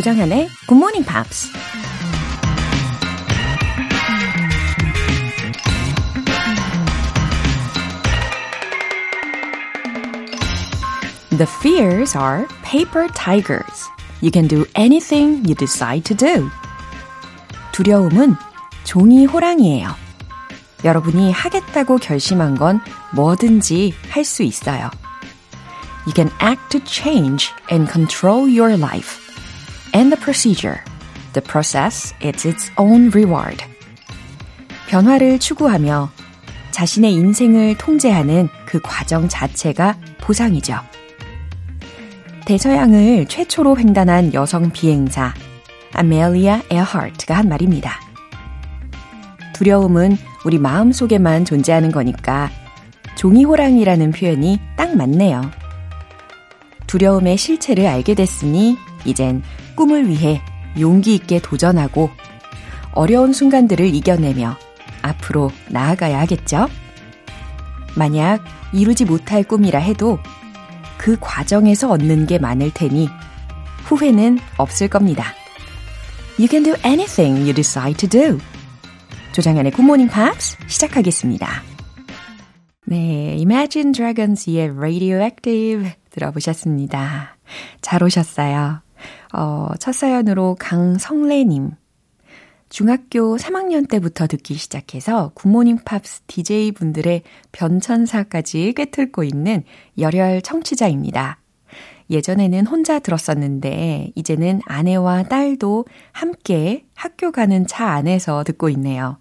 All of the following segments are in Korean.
Good Morning Pops. The fears are paper tigers. You can do anything you decide to do. 두려움은 종이 호랑이에요. 여러분이 하겠다고 결심한 건 뭐든지 할 수 있어요. You can act to change and control your life. And the procedure. The process is its own reward. 변화를 추구하며 자신의 인생을 통제하는 그 과정 자체가 보상이죠. 대서양을 최초로 횡단한 여성 비행사 아멜리아 에어하트가 한 말입니다. 두려움은 우리 마음 속에만 존재하는 거니까 종이호랑이라는 표현이 딱 맞네요. 두려움의 실체를 알게 됐으니 이젠 꿈을 위해 용기 있게 도전하고 어려운 순간들을 이겨내며 앞으로 나아가야 하겠죠? 만약 이루지 못할 꿈이라 해도 그 과정에서 얻는 게 많을 테니 후회는 없을 겁니다. You can do anything you decide to do. 조장현의 Morning Pops 시작하겠습니다. 네, Imagine Dragons의 Radioactive 들어보셨습니다. 잘 오셨어요. 어, 첫 사연으로 강성래님. 중학교 3학년 때부터 듣기 시작해서 굿모닝 팝스 DJ 분들의 변천사까지 꿰뚫고 있는 열혈 청취자입니다. 예전에는 혼자 들었었는데 이제는 아내와 딸도 함께 학교 가는 차 안에서 듣고 있네요.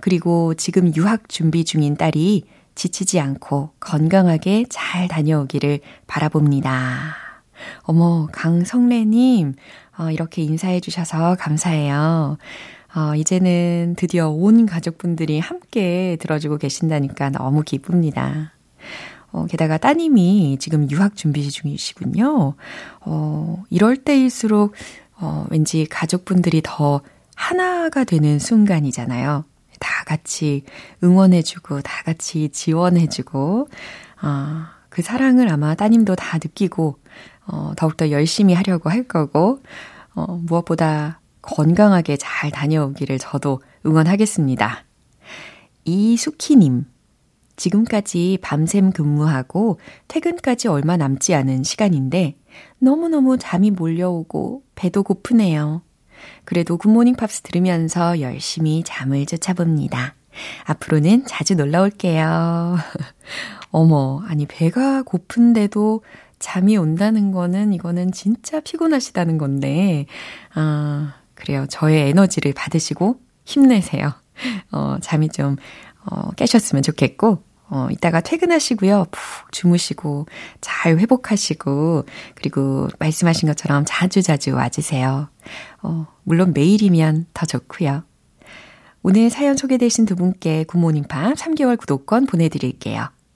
그리고 지금 유학 준비 중인 딸이 지치지 않고 건강하게 잘 다녀오기를 바라봅니다. 어머, 강성래님, 어, 이렇게 인사해 주셔서 감사해요. 어, 이제는 드디어 온 가족분들이 함께 들어주고 계신다니까 너무 기쁩니다. 어, 게다가 따님이 지금 유학 준비 중이시군요. 어, 이럴 때일수록, 어, 왠지 가족분들이 더 하나가 되는 순간이잖아요. 다 같이 응원해주고, 다 같이 지원해주고, 아, 어, 그 사랑을 아마 따님도 다 느끼고, 어, 더욱더 열심히 하려고 할 거고, 어, 무엇보다 건강하게 잘 다녀오기를 저도 응원하겠습니다. 이수키님, 지금까지 밤샘 근무하고 퇴근까지 얼마 남지 않은 시간인데 너무너무 잠이 몰려오고 배도 고프네요. 그래도 굿모닝 팝스 들으면서 열심히 잠을 쫓아봅니다. 앞으로는 자주 놀러 올게요. 어머, 아니, 배가 고픈데도 잠이 온다는 거는 이거는 진짜 피곤하시다는 건데, 아, 그래요. 저의 에너지를 받으시고 힘내세요. 어, 잠이 좀, 어, 깨셨으면 좋겠고, 어, 이따가 퇴근하시고요. 푹 주무시고, 잘 회복하시고, 그리고 말씀하신 것처럼 자주자주 와주세요. 어, 물론 매일이면 더 좋고요. 오늘 사연 소개되신 두 분께 굿모닝 팝 3개월 구독권 보내드릴게요.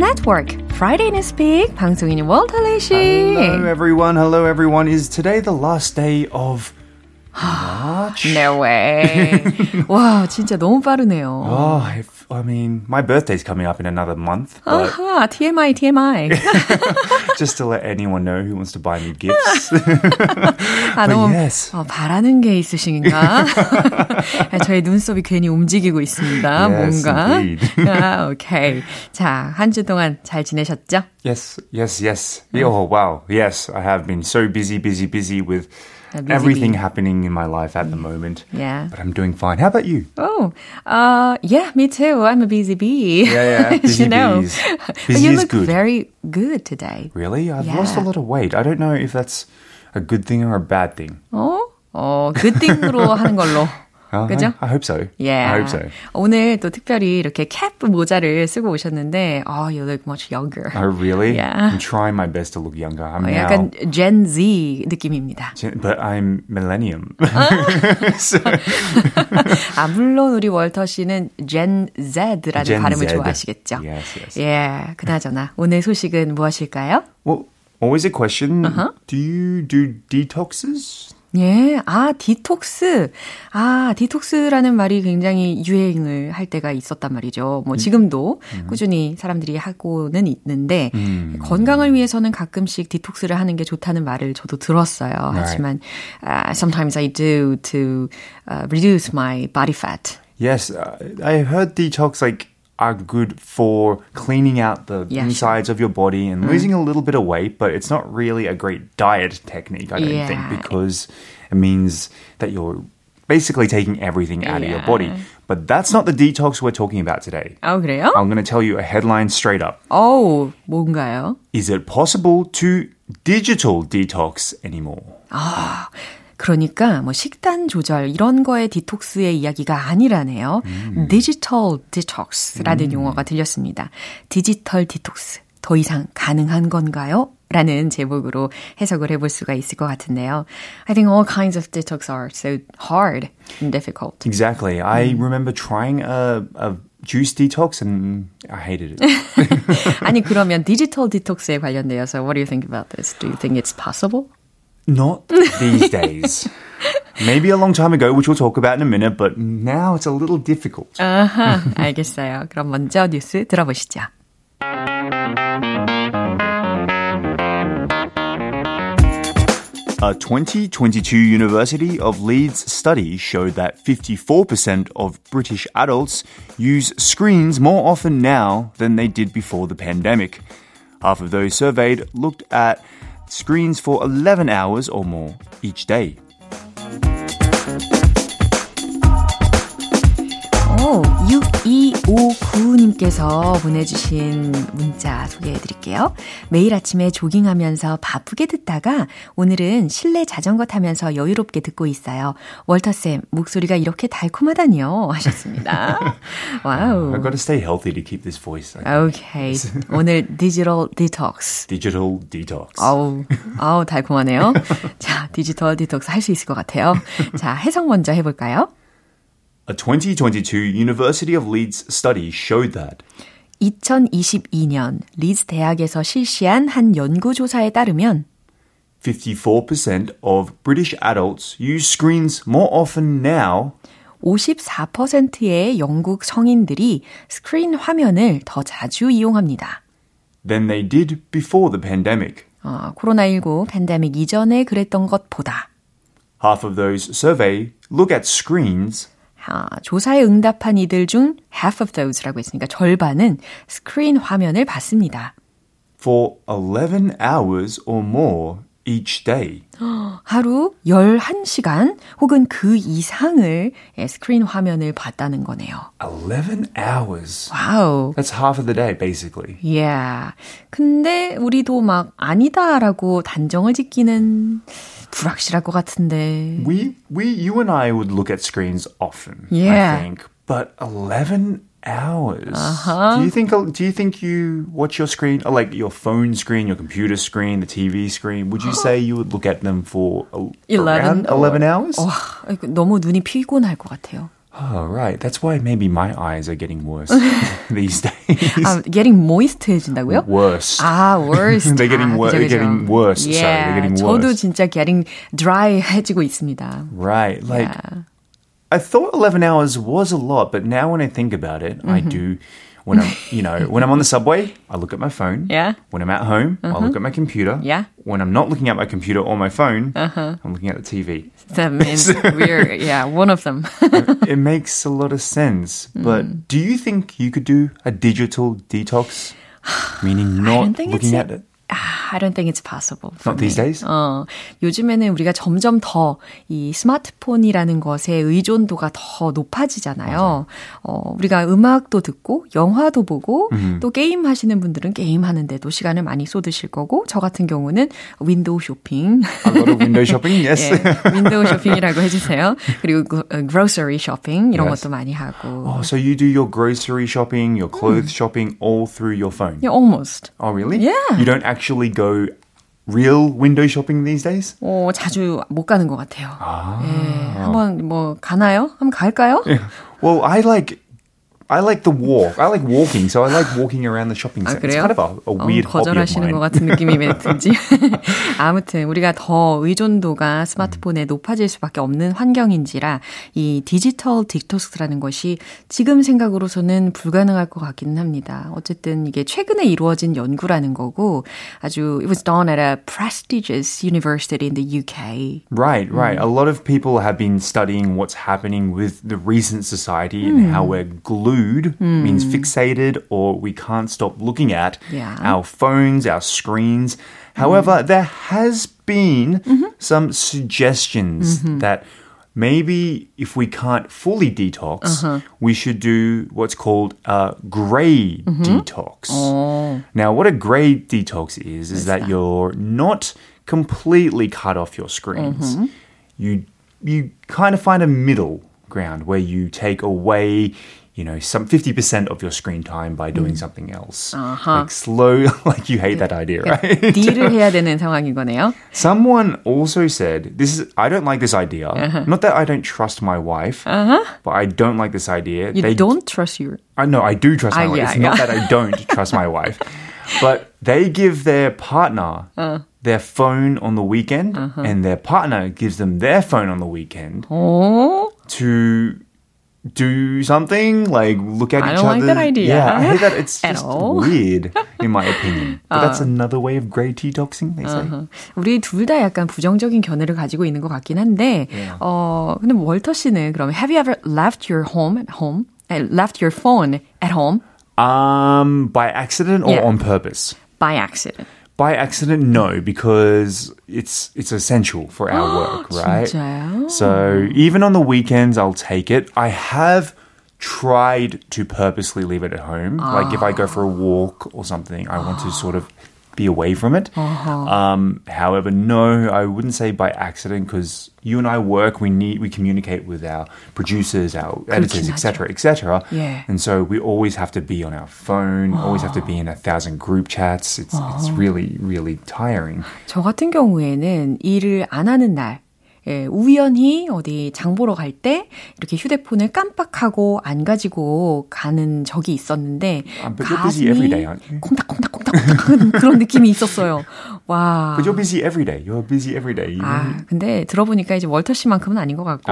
Network Friday in Speak 방송인의 월터레이 씨. Hello everyone. Hello everyone. Is today the last day of March? no way. 와, 진짜 너무 빠르네요. Oh, if I mean, my birthday's coming up in another month. But 아하, TMI, TMI. just to let anyone know who wants to buy me gifts. 아, 너무 yes. 어, 바라는 게 있으신가? 저의 눈썹이 괜히 움직이고 있습니다. Yes, 뭔가. 아, 오케이. 자, 한 주 동안 잘 지내셨죠? yes, yes, yes. Oh, wow. Yes, I have been so busy, busy, busy with everything bee. happening in my life at the moment. Yeah. But I'm doing fine. How about you? Oh, uh, yeah, me too. I'm a busy bee. Yeah, yeah. Busy you know. bees. But Busy you is look good. very good today. Really? I've lost a Yeah. lot of weight. I don't know if that's a good thing or a bad thing. 어? 어, good thing으로 하는 걸로. Uh, 그죠? I, hope so. Yeah. I hope so. 오늘 또 특별히 이렇게 캡 모자를 쓰고 오셨는데, oh, you look much younger. Oh, really? Yeah. I'm trying my best to look younger. I'm 어, now, 약간 Gen Z 느낌입니다. but I'm millennium. 아, 물론 우리 월터 씨는 Gen Z라는 Gen 발음을 Z. 좋아하시겠죠. Yes, yes. 예, 그나저나 오늘 소식은 무엇일까요? well, always a question. Uh-huh. Do you do detoxes? 예, 아, 디톡스. 아, 디톡스라는 말이 굉장히 유행을 할 때가 있었단 말이죠. 뭐, 지금도 꾸준히 사람들이 하고는 있는데, 건강을 위해서는 가끔씩 디톡스를 하는 게 좋다는 말을 저도 들었어요. 하지만, uh, sometimes I do to uh, reduce my body fat. Yes, I heard detox like are good for cleaning out the Yeah, sure. insides of your body and losing a little bit of weight, but it's not really a great diet technique, I don't Yeah. think, because it means that you're basically taking everything out of your Yeah. body. But that's not the detox we're talking about today. 아, 그래요? I'm going to tell you a headline straight up. 어우, 뭔가요? Is it possible to digital detox anymore? 아, 그러니까 뭐 식단 조절 이런 거의 디톡스의 이야기가 아니라네요. 디지털 디톡스라는 용어가 들렸습니다. 디지털 디톡스 더 이상 가능한 건가요? 라는 제목으로 해석을 해볼 수가 있을 것 같은데요. I think all kinds of detox are so hard and difficult. Exactly. I remember trying a, a juice detox and I hated it. 아니 그러면 디지털 디톡스에 관련되어서 what do you think about this? Do you think it's possible? Not these days. Maybe a long time ago, which we'll talk about in a minute, but now it's a little difficult. 아하, 알겠어요. 그럼 먼저 뉴스 들어보시죠. A 2022 University of Leeds study showed that 54% of British adults use screens more often now than they did before the pandemic. Half of those surveyed looked at screens for 11 hours or more each day. 오, 6259님께서 보내주신 문자 소개해 드릴게요. 매일 아침에 조깅하면서 바쁘게 듣다가 오늘은 실내 자전거 타면서 여유롭게 듣고 있어요. 월터쌤, 목소리가 이렇게 달콤하다니요. 하셨습니다. Wow. I've got to stay healthy to keep this voice. 오케이. 오늘 디지털 디톡스. Digital detox. 아우, 아우, 달콤하네요. 자, 디지털 디톡스 할 수 있을 것 같아요. 자, 해석 먼저 해볼까요? A 2022 University of Leeds study showed that 2022년 리즈 대학에서 실시한 한 연구조사에 따르면 54% of British adults use screens more often now 54%의 영국 성인들이 스크린 화면을 더 자주 이용합니다. than they did before the pandemic. 어, 코로나19 팬데믹 이전에 그랬던 것보다 Half of those surveyed look at screens 아, 조사에 응답한 이들 중 half of those라고 했으니까 절반은 스크린 화면을 봤습니다. for 11 hours or more each day. 하루 11시간 혹은 그 이상을 예, 스크린 화면을 봤다는 거네요. 11 hours. Wow. That's half of the day, basically. Yeah. 근데 우리도 막 아니다라고 단정을 짓기는 불확실할 것 같은데. We, we, you and I would look at screens often, Yeah. I think, but 11 hours. Do you think, do you think you watch your screen, or like your phone screen, your computer screen, the TV screen? Would you say you would look at them for a, 11 around 11 hours? 와, 이거 너무 눈이 피곤할 것 같아요. Oh, right. That's why maybe my eyes are getting worse these days. 아, getting moist해진다고요? worse. 아, worse. They're getting 아, wor- 그죠, 그죠. getting worse. Sorry, Yeah, they're getting 저도 worse. 진짜 getting dry해지고 있습니다. Right. Like, Yeah. I thought 11 hours was a lot, but now when I think about it, I mm-hmm. do. When I'm, you know, when I'm on the subway, I look at my phone. Yeah. When I'm at home, I mm-hmm. look at my computer. Yeah. When I'm not looking at my computer or my phone, uh-huh. I'm looking at the TV. That means we're, yeah, one of them. it makes a lot of sense. Mm. But do you think you could do a digital detox? Meaning not looking at it? I don't think it's possible. for Not these days? 어, 요즘에는 우리가 점점 더 이 스마트폰이라는 것에 의존도가 더 높아지잖아요. 어, 우리가 음악도 듣고 영화도 보고 또 게임 하시는 분들은 게임 하는데도 시간을 많이 쏟으실 거고 저 같은 경우는 윈도우 쇼핑. A lot of window shopping, yes. 예, 윈도우 쇼핑이라고 해주세요. 그리고 그, 어, grocery 쇼핑 이런 Yes. 것도 많이 하고. Oh, so you do your grocery shopping, your clothes shopping all through your phone? Yeah, almost. Oh, really? Yeah. You don't actually go real window shopping these days? 어, 자주 못 가는 것 같아요. 아. 예, 한번 뭐 가나요? 한번 갈까요? Well, I like I like the walk. I like walking, so I like walking around the shopping 아, center. It's 그래요? kind of a, a weird 어, hobby of 거절하시는 mine. 것 같은 느낌이 왜 든지. 아무튼 우리가 더 의존도가 스마트폰에 높아질 수밖에 없는 환경인지라 이 디지털 딕토스라는 것이 지금 생각으로서는 불가능할 것 같기는 합니다. 어쨌든 이게 최근에 이루어진 연구라는 거고 아주 it was done at a prestigious university in the UK. Right, right. A lot of people have been studying what's happening with the recent society and how we're glued, Hmm. means fixated, or we can't stop looking at Yeah. our phones, our screens. However, hmm. there has been mm-hmm. some suggestions mm-hmm. that maybe if we can't fully detox, uh-huh. we should do what's called a gray mm-hmm. detox. Oh. Now, what a gray detox is, is that, you're not completely cut off your screens. You you kind of find a middle ground where you take away, you know, some 50% of your screen time by doing something else. Like slow, like you hate that idea, right? 딜을 해야 되는 상황인 거네요. Someone also said, this is, I don't like this idea. Not that I don't trust my wife, but I don't like this idea. You don't trust your I know I do trust my Ah, wife. yeah, it's not yeah. that I don't trust my wife, but they give their partner Uh. their phone on the weekend, Uh-huh. and their partner gives them their phone on the weekend 어? to do something like look at I each don't like other. that idea. Yeah, I hate that. It's At just all. Uh. weird, in my opinion. But that's another way of grey detoxing. They say. 우리 둘 다 약간 부정적인 견해를 가지고 있는 것 같긴 한데, 어, 근데 월터 씨는 그러면 have you ever left your home at home? eh, Left your phone at home Um, by accident or Yeah. on purpose? by accident. By accident, no, because it's it's essential for our work, right? 진짜요? So even on the weekends, I'll take it. I have tried to purposely leave it at home. Like if I go for a walk or something, I want to sort of be away from it. Um, however, no, I wouldn't say by accident because you and I work. We need we communicate with our producers, our editors, 하죠. etc., etc. Yeah. And so we always have to be on our phone. Always have to be in a thousand group chats. It's it's really really tiring. 저 같은 경우에는 일을 안 하는 날, 예, 우연히 어디 장 보러 갈 때 이렇게 휴대폰을 깜빡하고 안 가지고 가는 적이 있었는데 Ah, you? 콩닥콩닥콩닥콩닥 그런 느낌이 있었어요. 와. But you're busy every day. You're busy every day. You know? 아, 근데 들어보니까 이제 월터 씨만큼은 아닌 것 같고.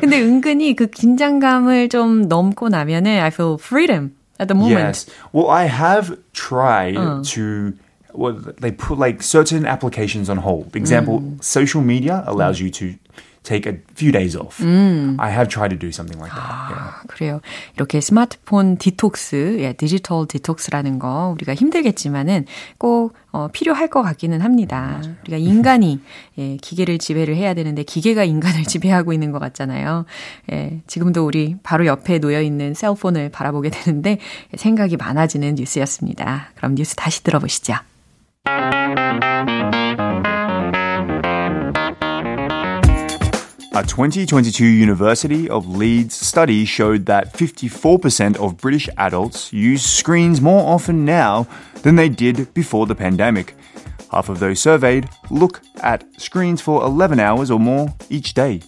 근데 은근히 그 긴장감을 좀 넘고 나면은 I feel freedom at the moment. Yes. Well, I have tried to. Well, they put like certain applications on hold. Example, social media allows you to take a few days off. I have tried to do something like that. Yeah. 그래요. 이렇게 스마트폰 디톡스, 예, 디지털 디톡스라는 거 우리가 힘들겠지만은 꼭 어, 필요할 것 같기는 합니다. 우리가 인간이 예, 기계를 지배를 해야 되는데 기계가 인간을 지배하고 있는 것 같잖아요. 예, 지금도 우리 바로 옆에 놓여 있는 셀폰을 바라보게 되는데 생각이 많아지는 뉴스였습니다. 그럼 뉴스 다시 들어보시죠. A 2022 University of Leeds study showed that 54% of British adults use screens more often now than they did before the pandemic. Half of those surveyed look at screens for 11 hours or more each day.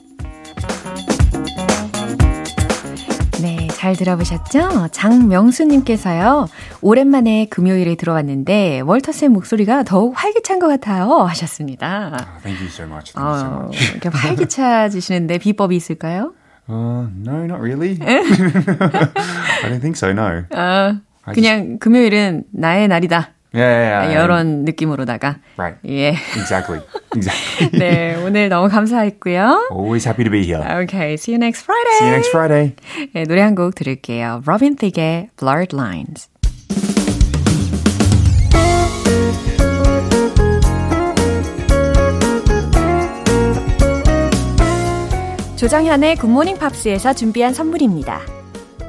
잘 들어보셨죠? 장명수님께서요, 오랜만에 금요일에 들어왔는데, 월터쌤 목소리가 더욱 활기찬 것 같아요. 하셨습니다. Thank you so much. Thank you so 어, much. 이렇게 활기차지시는데 비법이 있을까요? Uh, no, not really. I don't think so, no. 어, 그냥 금요일은 나의 날이다. Yeah, yeah, yeah. 이런 느낌으로다가. Right. 예. Exactly. Exactly. 네, 오늘 너무 감사했고요. Always happy to be here. Okay, see you next Friday. See you next Friday. 네, 노래 한 곡 들을게요. Robin Thicke의 Blurred Lines. 조정현의 굿모닝 팝스에서 준비한 선물입니다.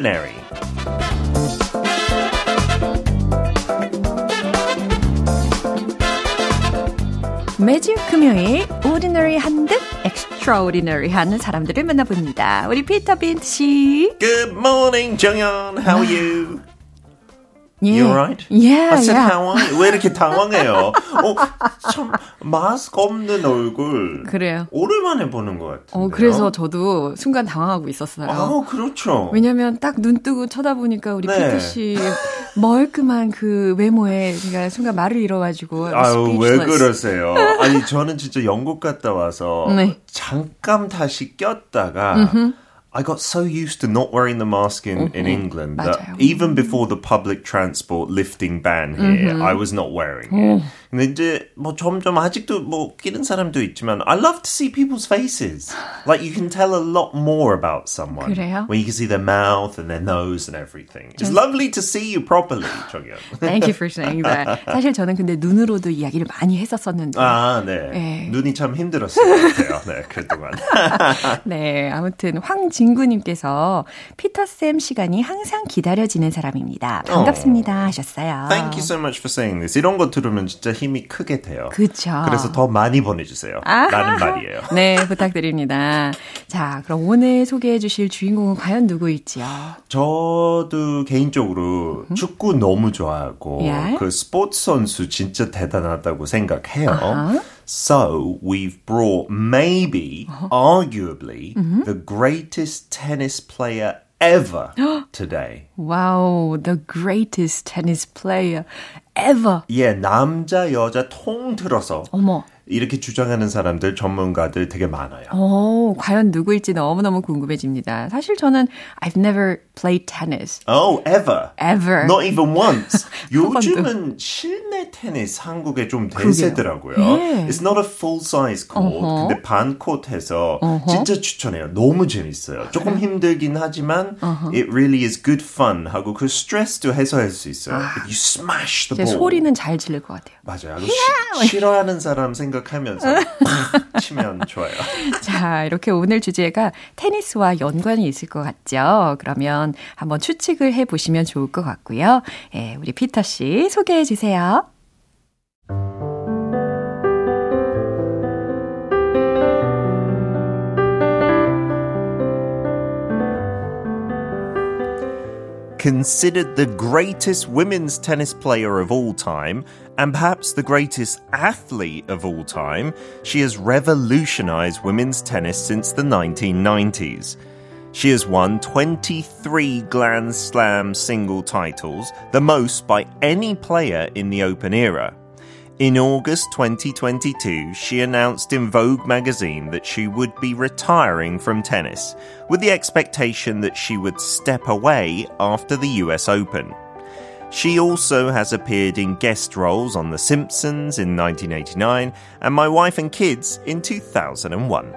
Extraordinary. 매주 금요일 ordinary 한듯 extraordinary 하는 사람들을 만나봅니다. 우리 피터 빈트 씨. Good morning, 정연. How are you? 예. You alright? Yeah, I said yeah. you? 왜 이렇게 당황해요? 어, 참 마스크 없는 얼굴. 그래요. 오랜만에 보는 것 같은데. 어, 그래서 저도 순간 당황하고 있었어요. 아, 그렇죠. 왜냐면 딱 눈 뜨고 쳐다보니까 우리 네. 피터 씨 멀끔한 그 외모에 제가 순간 말을 잃어가지고 아유, 왜. 그러세요? 아니, 저는 진짜 영국 갔다 와서 네. 잠깐 다시 꼈다가 I got so used to not wearing the mask in, in England that 맞아요. even before the public transport lifting ban here, I was not wearing it. 근데 이제 뭐 점점 아직도 뭐 끼는 사람도 있지만 I love to see people's faces. Like you can tell a lot more about someone 그래요? when you can see their mouth and their nose and everything. It's lovely to see you properly, 정연. Thank you for saying that. 사실 저는 근데 눈으로도 이야기를 많이 했었었는데. 아, 네. 네. 눈이 참 힘들었을 것 같아요. 네, 그동안. 네, 아무튼 황진구님께서 피터쌤 시간이 항상 기다려지는 사람입니다. 반갑습니다 하셨어요. Thank you so much for saying this. 이런 거 들으면 진짜 힘이 크게 돼요. 그쵸. 그래서 더 많이 보내주세요. 라는 말이에요. 네, 부탁드립니다. 자, 그럼 오늘 소개해 주실 주인공은 과연 누구일지요? 저도 개인적으로 축구 너무 좋아하고 예. 그 스포츠 선수 진짜 대단하다고 생각해요. So we've brought maybe, arguably, the greatest tennis player ever today. 와우, the greatest tennis player ever. 예, 남자 여자 통틀어서 어머. 이렇게 주장하는 사람들 전문가들 되게 많아요. 어, 과연 누구일지 너무너무 궁금해집니다. 사실 저는 I've never played tennis. Oh, ever. Ever. Not even once. 요즘은 실내 테니스 한국에 좀 대세더라고요. 예. It's not a full size court. 근데 반 코트에서 진짜 추천해요. 너무 재밌어요. 조금 힘들긴 하지만 it really is good fun 하고 그 스트레스도 해소할 수 있어요. If you smash the 제 ball. 소리는 잘 지를 것 같아요. 맞아요. 시- 싫어하는 사람 생각 하면서 팍 치면 좋아요. 자, 이렇게 오늘 주제가 테니스와 연관이 있을 것 같죠? 그러면 한번 추측을 해 보시면 좋을 것 같고요. 예, 우리 피터 씨 소개해 주세요. considered the greatest women's tennis player of all time and perhaps the greatest athlete of all time, she has revolutionized women's tennis since the 1990s. She has won 23 Grand Slam single titles, the most by any player in the Open era. In August 2022, she announced in Vogue magazine that she would be retiring from tennis, with the expectation that she would step away after the US Open. She also has appeared in guest roles on The Simpsons in 1989 and My Wife and Kids in 2001.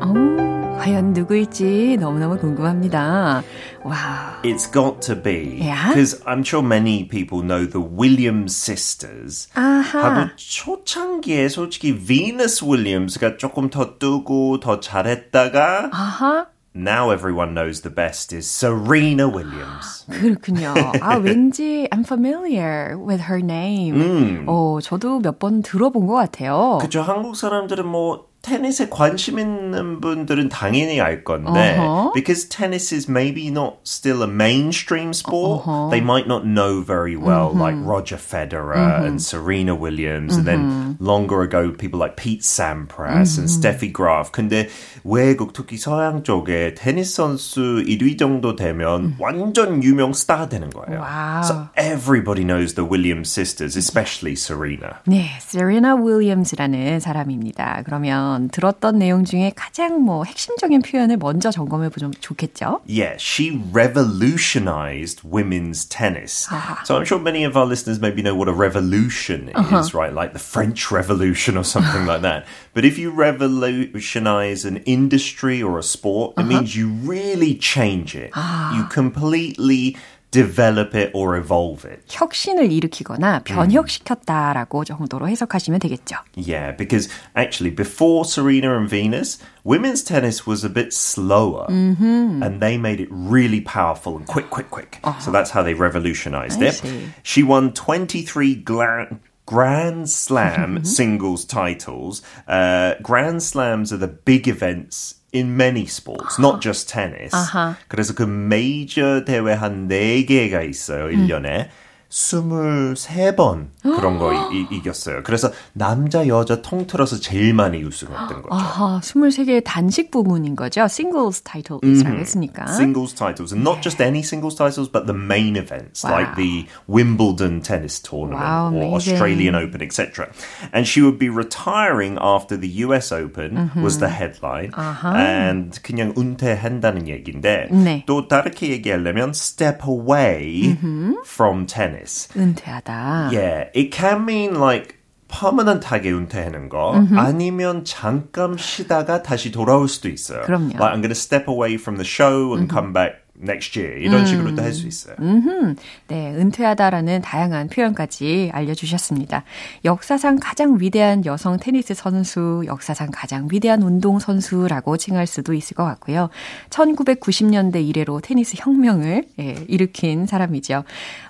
어, 과연 누구일지 너무너무 궁금합니다. 와. It's got to be. Yeah? Because I'm sure many people know the Williams sisters. 아하. 하고 초창기에 솔직히 비너스 윌리엄스가 조금 더 뜨고 더 잘했다가 아하. now everyone knows the best is Serena Williams. 그렇군요. 아, 왠지 I'm familiar with her name. 음. 어, 저도 몇 번 들어본 것 같아요. 그죠. 한국 사람들은 뭐 테니스에 관심 있는 분들은 당연히 알 건데 uh-huh. because tennis is maybe not still a mainstream sport, uh-huh. they might not know very well uh-huh. like Roger Federer and Serena Williams and then longer ago people like Pete Sampras and Steffi Graf. 근데 외국 특히 서양 쪽에 테니스 선수 1위 정도 되면 완전 유명 스타 되는 거예요. Wow. So everybody knows the Williams sisters, especially Serena. 네, Serena Williams라는 사람입니다. 그러면 그러면 들었던 내용 중에 가장 뭐 핵심적인 표현을 먼저 점검해 보면 좋겠죠? Yeah, she revolutionized women's tennis. Uh-huh. So I'm sure many of our listeners maybe know what a revolution uh-huh. is, right? Like the French Revolution or something like that. But if you revolutionize an industry or a sport, it uh-huh. means you really change it. You completely develop it or evolve it. 혁신을 일으키거나 변혁시켰다라고 정도로 해석하시면 되겠죠. Yeah, because actually before Serena and Venus, women's tennis was a bit slower mm-hmm. and they made it really powerful and quick, quick, quick. Uh-huh. So that's how they revolutionized I it. See. She won 23 gla- Grand Slam singles titles. Uh, Grand Slams are the big events in many sports, not just tennis. Uh-huh. 그래서 그 메이저 대회 한 4개가 있어요, 1년에. 음. 23번 그런 거 이, 이겼어요. 그래서 남자 여자 통틀어서 제일 많이 우승했던 거죠. 아하, 23개의 단식 부문인 거죠. singles title이라고 mm-hmm. 했으니까. Singles titles and not just any singles titles but the main events wow. like the Wimbledon tennis tournament wow, or. Australian Open etc. And she would be retiring after the US Open mm-hmm. was the headline. Uh-huh. And 그냥 은퇴한다는 얘기인데 네. 또 다르게 얘기하려면 step away mm-hmm. from tennis. 은퇴하다. Yeah, it can mean like 퍼머넌트하게 은퇴하는 거 mm-hmm. 아니면 잠깐 쉬다가 다시 돌아올 수도 있어요. 그럼요. Like I'm going to step away from the show and mm-hmm. come back next year 이런 음. 식으로도 할 수 있어요. 음흠. 네, 은퇴하다라는 다양한 표현까지 알려주셨습니다. 역사상 가장 위대한 여성 테니스 선수, 역사상 가장 위대한 운동 선수라고 칭할 수도 있을 것 같고요. 1990년대 이래로 테니스 혁명을 예, 일으킨 사람이죠.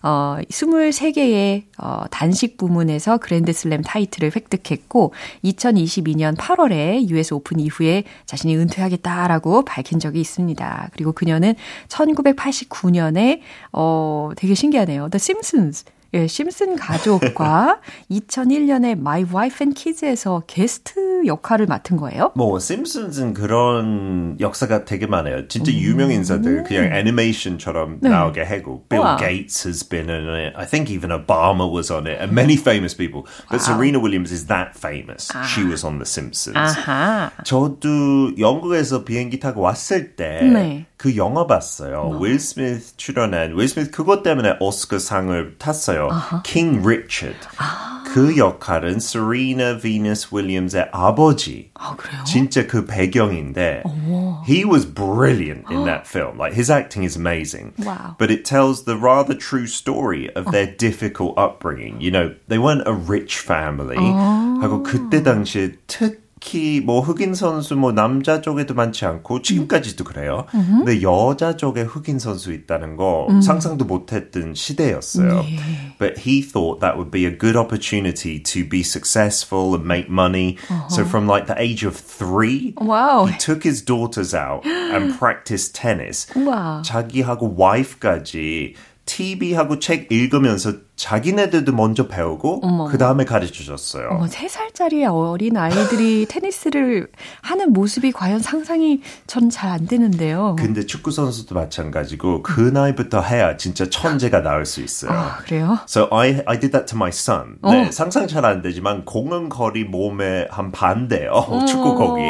어, 23개의 어, 단식 부문에서 그랜드슬램 타이틀을 획득했고 2022년 8월에 US 오픈 이후에 자신이 은퇴하겠다라고 밝힌 적이 있습니다. 그리고 그녀는 1989년에 어 되게 신기하네요. The Simpsons 예, 심슨 가족과 2001년에 My Wife and Kids에서 게스트 역할을 맡은 거예요? 뭐 심슨은 그런 역사가 되게 많아요. 진짜 유명 인사들 그냥 애니메이션처럼 네. 나오게 하고 Bill 우와. Gates has been in it. I think even Obama was on it and many famous people. But wow. Serena Williams is that famous. 아. She was on The Simpsons. 아하. 저도 영국에서 비행기 타고 왔을 때 네. 그 영화 봤어요. 윌 스미스 출연한 윌 스미스 그것 때문에 오스카상을 탔어요. Uh-huh. King Richard. 아. 그 역할은 Serena Venus Williams의 아버지. 아, 그래요? 진짜 그 배경인데 오. he was brilliant in that film. Like his acting is amazing. Wow. But it tells the rather true story of their difficult upbringing. You know, they weren't a rich family. 어. 하고 그때 당시에 특 특히 뭐 흑인 선수 뭐 남자 쪽에도 많지 않고 지금까지도 그래요. 음. 근데 여자 쪽에 흑인 선수 있다는 거 음. 상상도 못했던 시대였어요. 네. But he thought that would be a good opportunity to be successful and make money. Uh-huh. So from like the age of three, wow. he took his daughters out and practiced tennis. wow. 자기하고 와이프까지 TV하고 책 읽으면서 자기네들도 먼저 배우고 그 다음에 가르쳐 줬어요. 어머, 3살짜리 어린 아이들이 테니스를 하는 모습이 과연 상상이 전 잘 안 되는데요. 근데 축구 선수도 마찬가지고 그 나이부터 해야 진짜 천재가 나올 수 있어요. 아, 그래요? So I I did that to my son. 어. 네, 상상 잘 안 되지만 공은 거리 몸에 한 반대요. 축구 거기.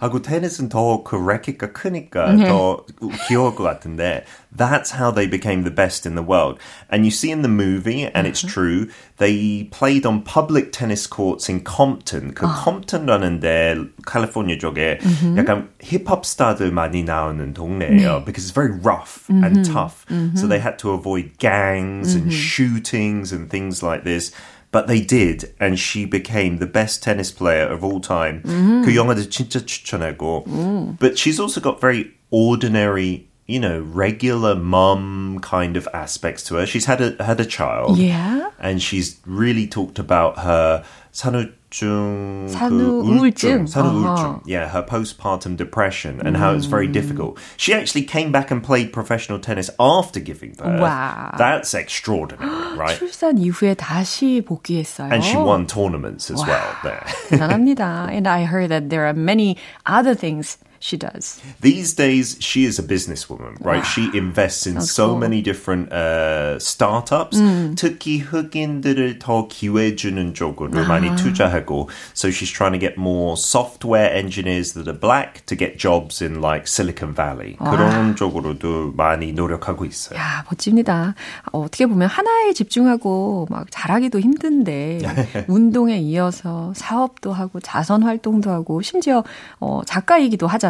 하고 테니스는 더그 레킷가 크니까 네. 더 귀여울 것 같은데 that's how they became the best in the world. And you see in the movie and it's true. They played on public tennis courts in Compton. 그 컴튼라는 데 캘리포니아 쪽에 약간 힙합 스타들 많이 나오는 동네예요. Because it's very rough and tough. So they had to avoid gangs and shootings and things like this. But they did, and she became the best tennis player of all time. 그 영화도 진짜 추천하고. But she's also got very ordinary you know, regular mum kind of aspects to her. She's had a had a child. Yeah. And she's really talked about her 산후증 산후 그 우울증. 산후 우울증. Uh-huh. Yeah, her postpartum depression and how it's very difficult. She actually came back and played professional tennis after giving birth. Wow. That's extraordinary, right? 출산 이후에 다시 복귀했어요. And she won tournaments as well there. 대단합니다. And I heard that there are many other things she does. These days, she is a businesswoman, right? She invests in so cool. many different uh, startups. 특히 흑인들을 더 기회 주는 쪽으로 많이 투자하고. So she's trying to get more software engineers that are black to get jobs in like Silicon Valley. 그런 쪽으로도 많이 노력하고 있어요. 야, 멋집니다. 어, 어떻게 보면 하나에 집중하고 막 잘하기도 힘든데 운동에 이어서 사업도 하고 자선 활동도 하고 심지어 어, 작가이기도 하잖아요.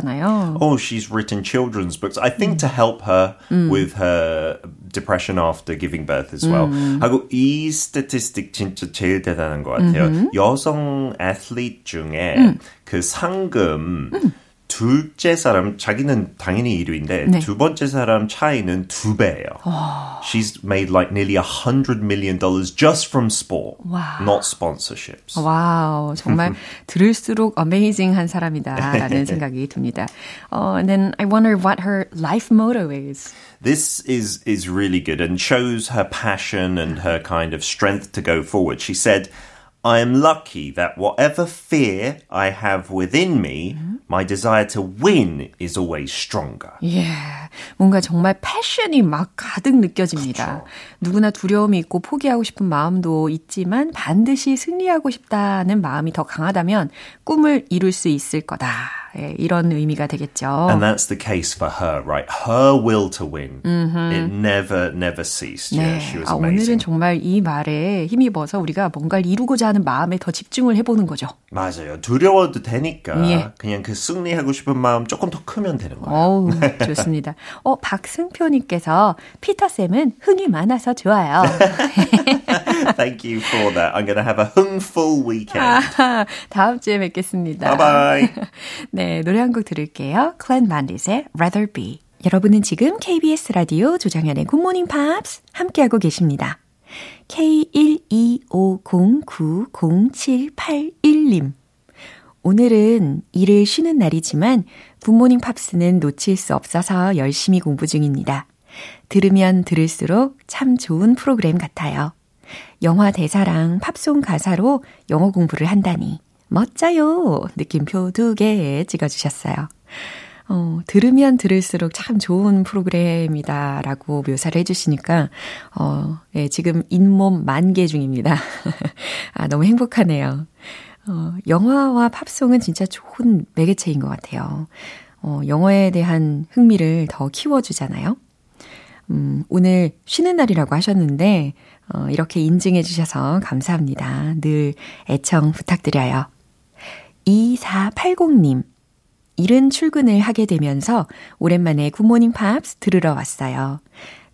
Oh, she's written children's books. I think to help her with her depression after giving birth as well. 하고 이 statistic 진짜 제일 대단한 것 같아요. 여성 애틀릿 중에 그 상금 둘째 사람 자기는 당연히 1위인데 네. 두 번째 사람 차이는 두 배예요. She's made like nearly a hundred million dollars just from sport, Wow. not sponsorships. 와우, 정말 들을수록 amazing한 사람이다라는 생각이 듭니다. 어, and then I wonder what her life motto is. This is is really good and shows her passion and her kind of strength to go forward. She said, I am lucky that whatever fear I have within me, my desire to win is always stronger. 예, 뭔가 정말 패션이 막 가득 느껴집니다. 누구나 두려움이 있고 포기하고 싶은 마음도 있지만 반드시 승리하고 싶다는 마음이 더 강하다면 꿈을 이룰 수 있을 거다. 예, 이런 의미가 되겠죠. And that's the case for her, right? Her will to win. It never, never ceased. Yeah, 네, she was 아, 오늘은 amazing. 정말 이 말에 힘입어서 우리가 뭔가를 이루고자 하는 마음에 더 집중을 해보는 거죠. 맞아요. 두려워도 되니까 예. 그냥 그 승리하고 싶은 마음 조금 더 크면 되는 거예요. 어우, 좋습니다. 어, 박승표님께서 피터쌤은 흥이 많아서 좋아요. Thank you for that. I'm going to have a fun-filled weekend. 아하, 다음 주에 뵙겠습니다. Bye bye. 네, 노래 한 곡 들을게요. Clean Bandit의 Rather Be. 여러분은 지금 KBS 라디오 조정현의 굿모닝 팝스 함께하고 계십니다. K125090781님. 오늘은 일을 쉬는 날이지만 굿모닝 팝스는 놓칠 수 없어서 열심히 공부 중입니다. 들으면 들을수록 참 좋은 프로그램 같아요. 영화 대사랑 팝송 가사로 영어 공부를 한다니 멋져요. 느낌표 두 개 찍어주셨어요. 어, 들으면 들을수록 참 좋은 프로그램이다 라고 묘사를 해주시니까, 어, 예, 지금 잇몸 만개 중입니다. 아, 너무 행복하네요. 어, 영화와 팝송은 진짜 좋은 매개체인 것 같아요. 어, 영어에 대한 흥미를 더 키워주잖아요. 음, 오늘 쉬는 날이라고 하셨는데, 어, 이렇게 인증해 주셔서 감사합니다. 늘 애청 부탁드려요. 2480님. 이른 출근을 하게 되면서 오랜만에 굿모닝 팝스 들으러 왔어요.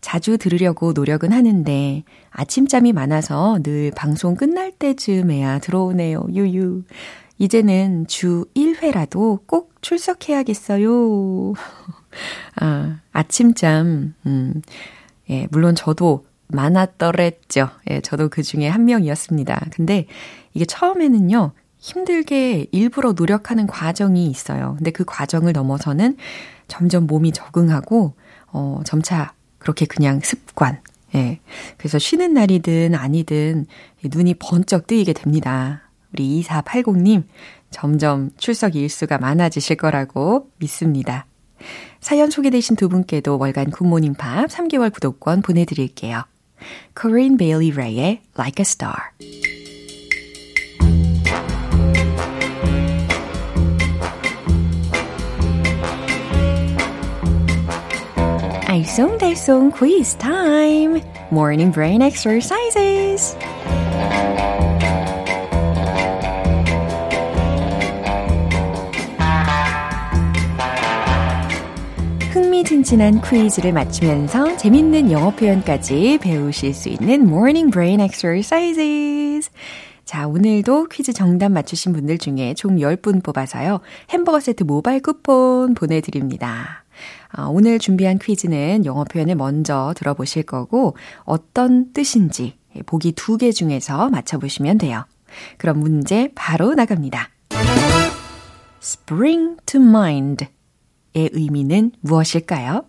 자주 들으려고 노력은 하는데 아침잠이 많아서 늘 방송 끝날 때쯤에야 들어오네요. 유유. 이제는 주 1회라도 꼭 출석해야겠어요. 아, 아침잠, 음, 예, 물론 저도 많았더랬죠. 예, 저도 그 중에 한 명이었습니다. 근데 이게 처음에는요, 힘들게 일부러 노력하는 과정이 있어요. 근데 그 과정을 넘어서는 점점 몸이 적응하고, 어, 점차 그렇게 그냥 습관. 예. 그래서 쉬는 날이든 아니든 눈이 번쩍 뜨이게 됩니다. 우리 2480님, 점점 출석 일수가 많아지실 거라고 믿습니다. 사연 소개되신 두 분께도 월간 굿모닝 팝 3개월 구독권 보내드릴게요. Corinne Bailey Rae의 Like a Star. 알쏭달쏭 quiz. Morning brain exercises. 흥미진진한 퀴즈를 맞추면서 재밌는 영어 표현까지 배우실 수 있는 Morning Brain Exercises. 자, 오늘도 퀴즈 정답 맞추신 분들 중에 총 10분 뽑아서요. 햄버거 세트 모바일 쿠폰 보내드립니다. 아, 오늘 준비한 퀴즈는 영어 표현을 먼저 들어보실 거고 어떤 뜻인지 보기 두 개 중에서 맞춰보시면 돼요. 그럼 문제 바로 나갑니다. spring to mind의 의미는 무엇일까요?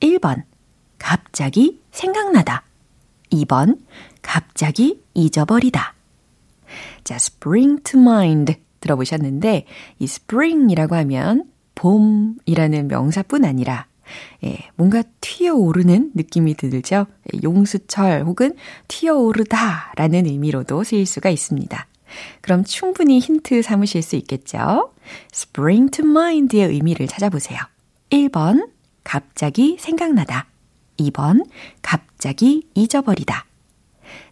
1번, 갑자기 생각나다. 2번, 갑자기 잊어버리다. 자, spring to mind 들어보셨는데, 이 spring이라고 하면 봄이라는 명사뿐 아니라, 예, 뭔가 튀어오르는 느낌이 들죠? 예, 용수철 혹은 튀어오르다 라는 의미로도 쓰일 수가 있습니다. 그럼 충분히 힌트 삼으실 수 있겠죠? spring to mind의 의미를 찾아보세요. 1번, 갑자기 생각나다. 2번, 갑자기 잊어버리다.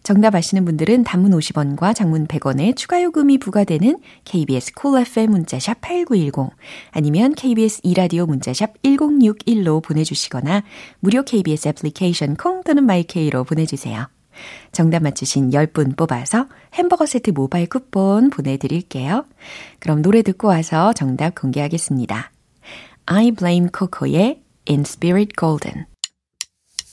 정답 아시는 분들은 단문 50원과 장문 100원의 추가 요금이 부과되는 KBS Cool FM 문자샵 8910 아니면 KBS 이라디오 문자샵 1061로 보내주시거나 무료 KBS 애플리케이션 콩 또는 마이케이로 보내주세요. 정답 맞추신 10분 뽑아서 햄버거 세트 모바일 쿠폰 보내드릴게요. 그럼 노래 듣고 와서 정답 공개하겠습니다. I Blame Coco의 In Spirit Golden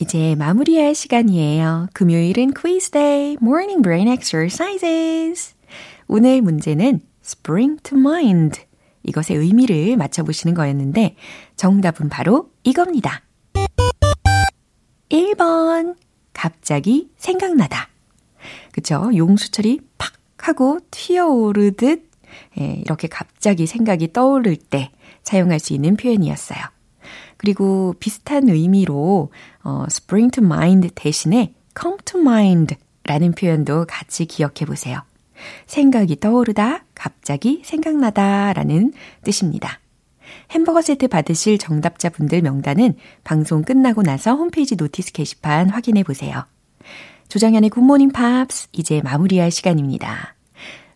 이제 마무리할 시간이에요. 금요일은 quiz day, morning brain exercises. 오늘 문제는 spring to mind. 이것의 의미를 맞춰보시는 거였는데 정답은 바로 이겁니다. 1번. 갑자기 생각나다. 그쵸? 용수철이 팍 하고 튀어오르듯 예, 이렇게 갑자기 생각이 떠오를 때 사용할 수 있는 표현이었어요. 그리고 비슷한 의미로 어, spring to mind 대신에 come to mind 라는 표현도 같이 기억해 보세요. 생각이 떠오르다, 갑자기 생각나다 라는 뜻입니다. 햄버거 세트 받으실 정답자분들 명단은 방송 끝나고 나서 홈페이지 notice 게시판 확인해 보세요. 조정현의 굿모닝 팝스 이제 마무리할 시간입니다.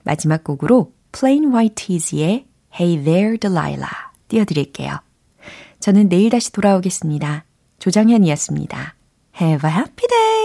마지막 곡으로 Plain White T's의 Hey There Delilah 띄워드릴게요. 저는 내일 다시 돌아오겠습니다. 조정현이었습니다. Have a happy day!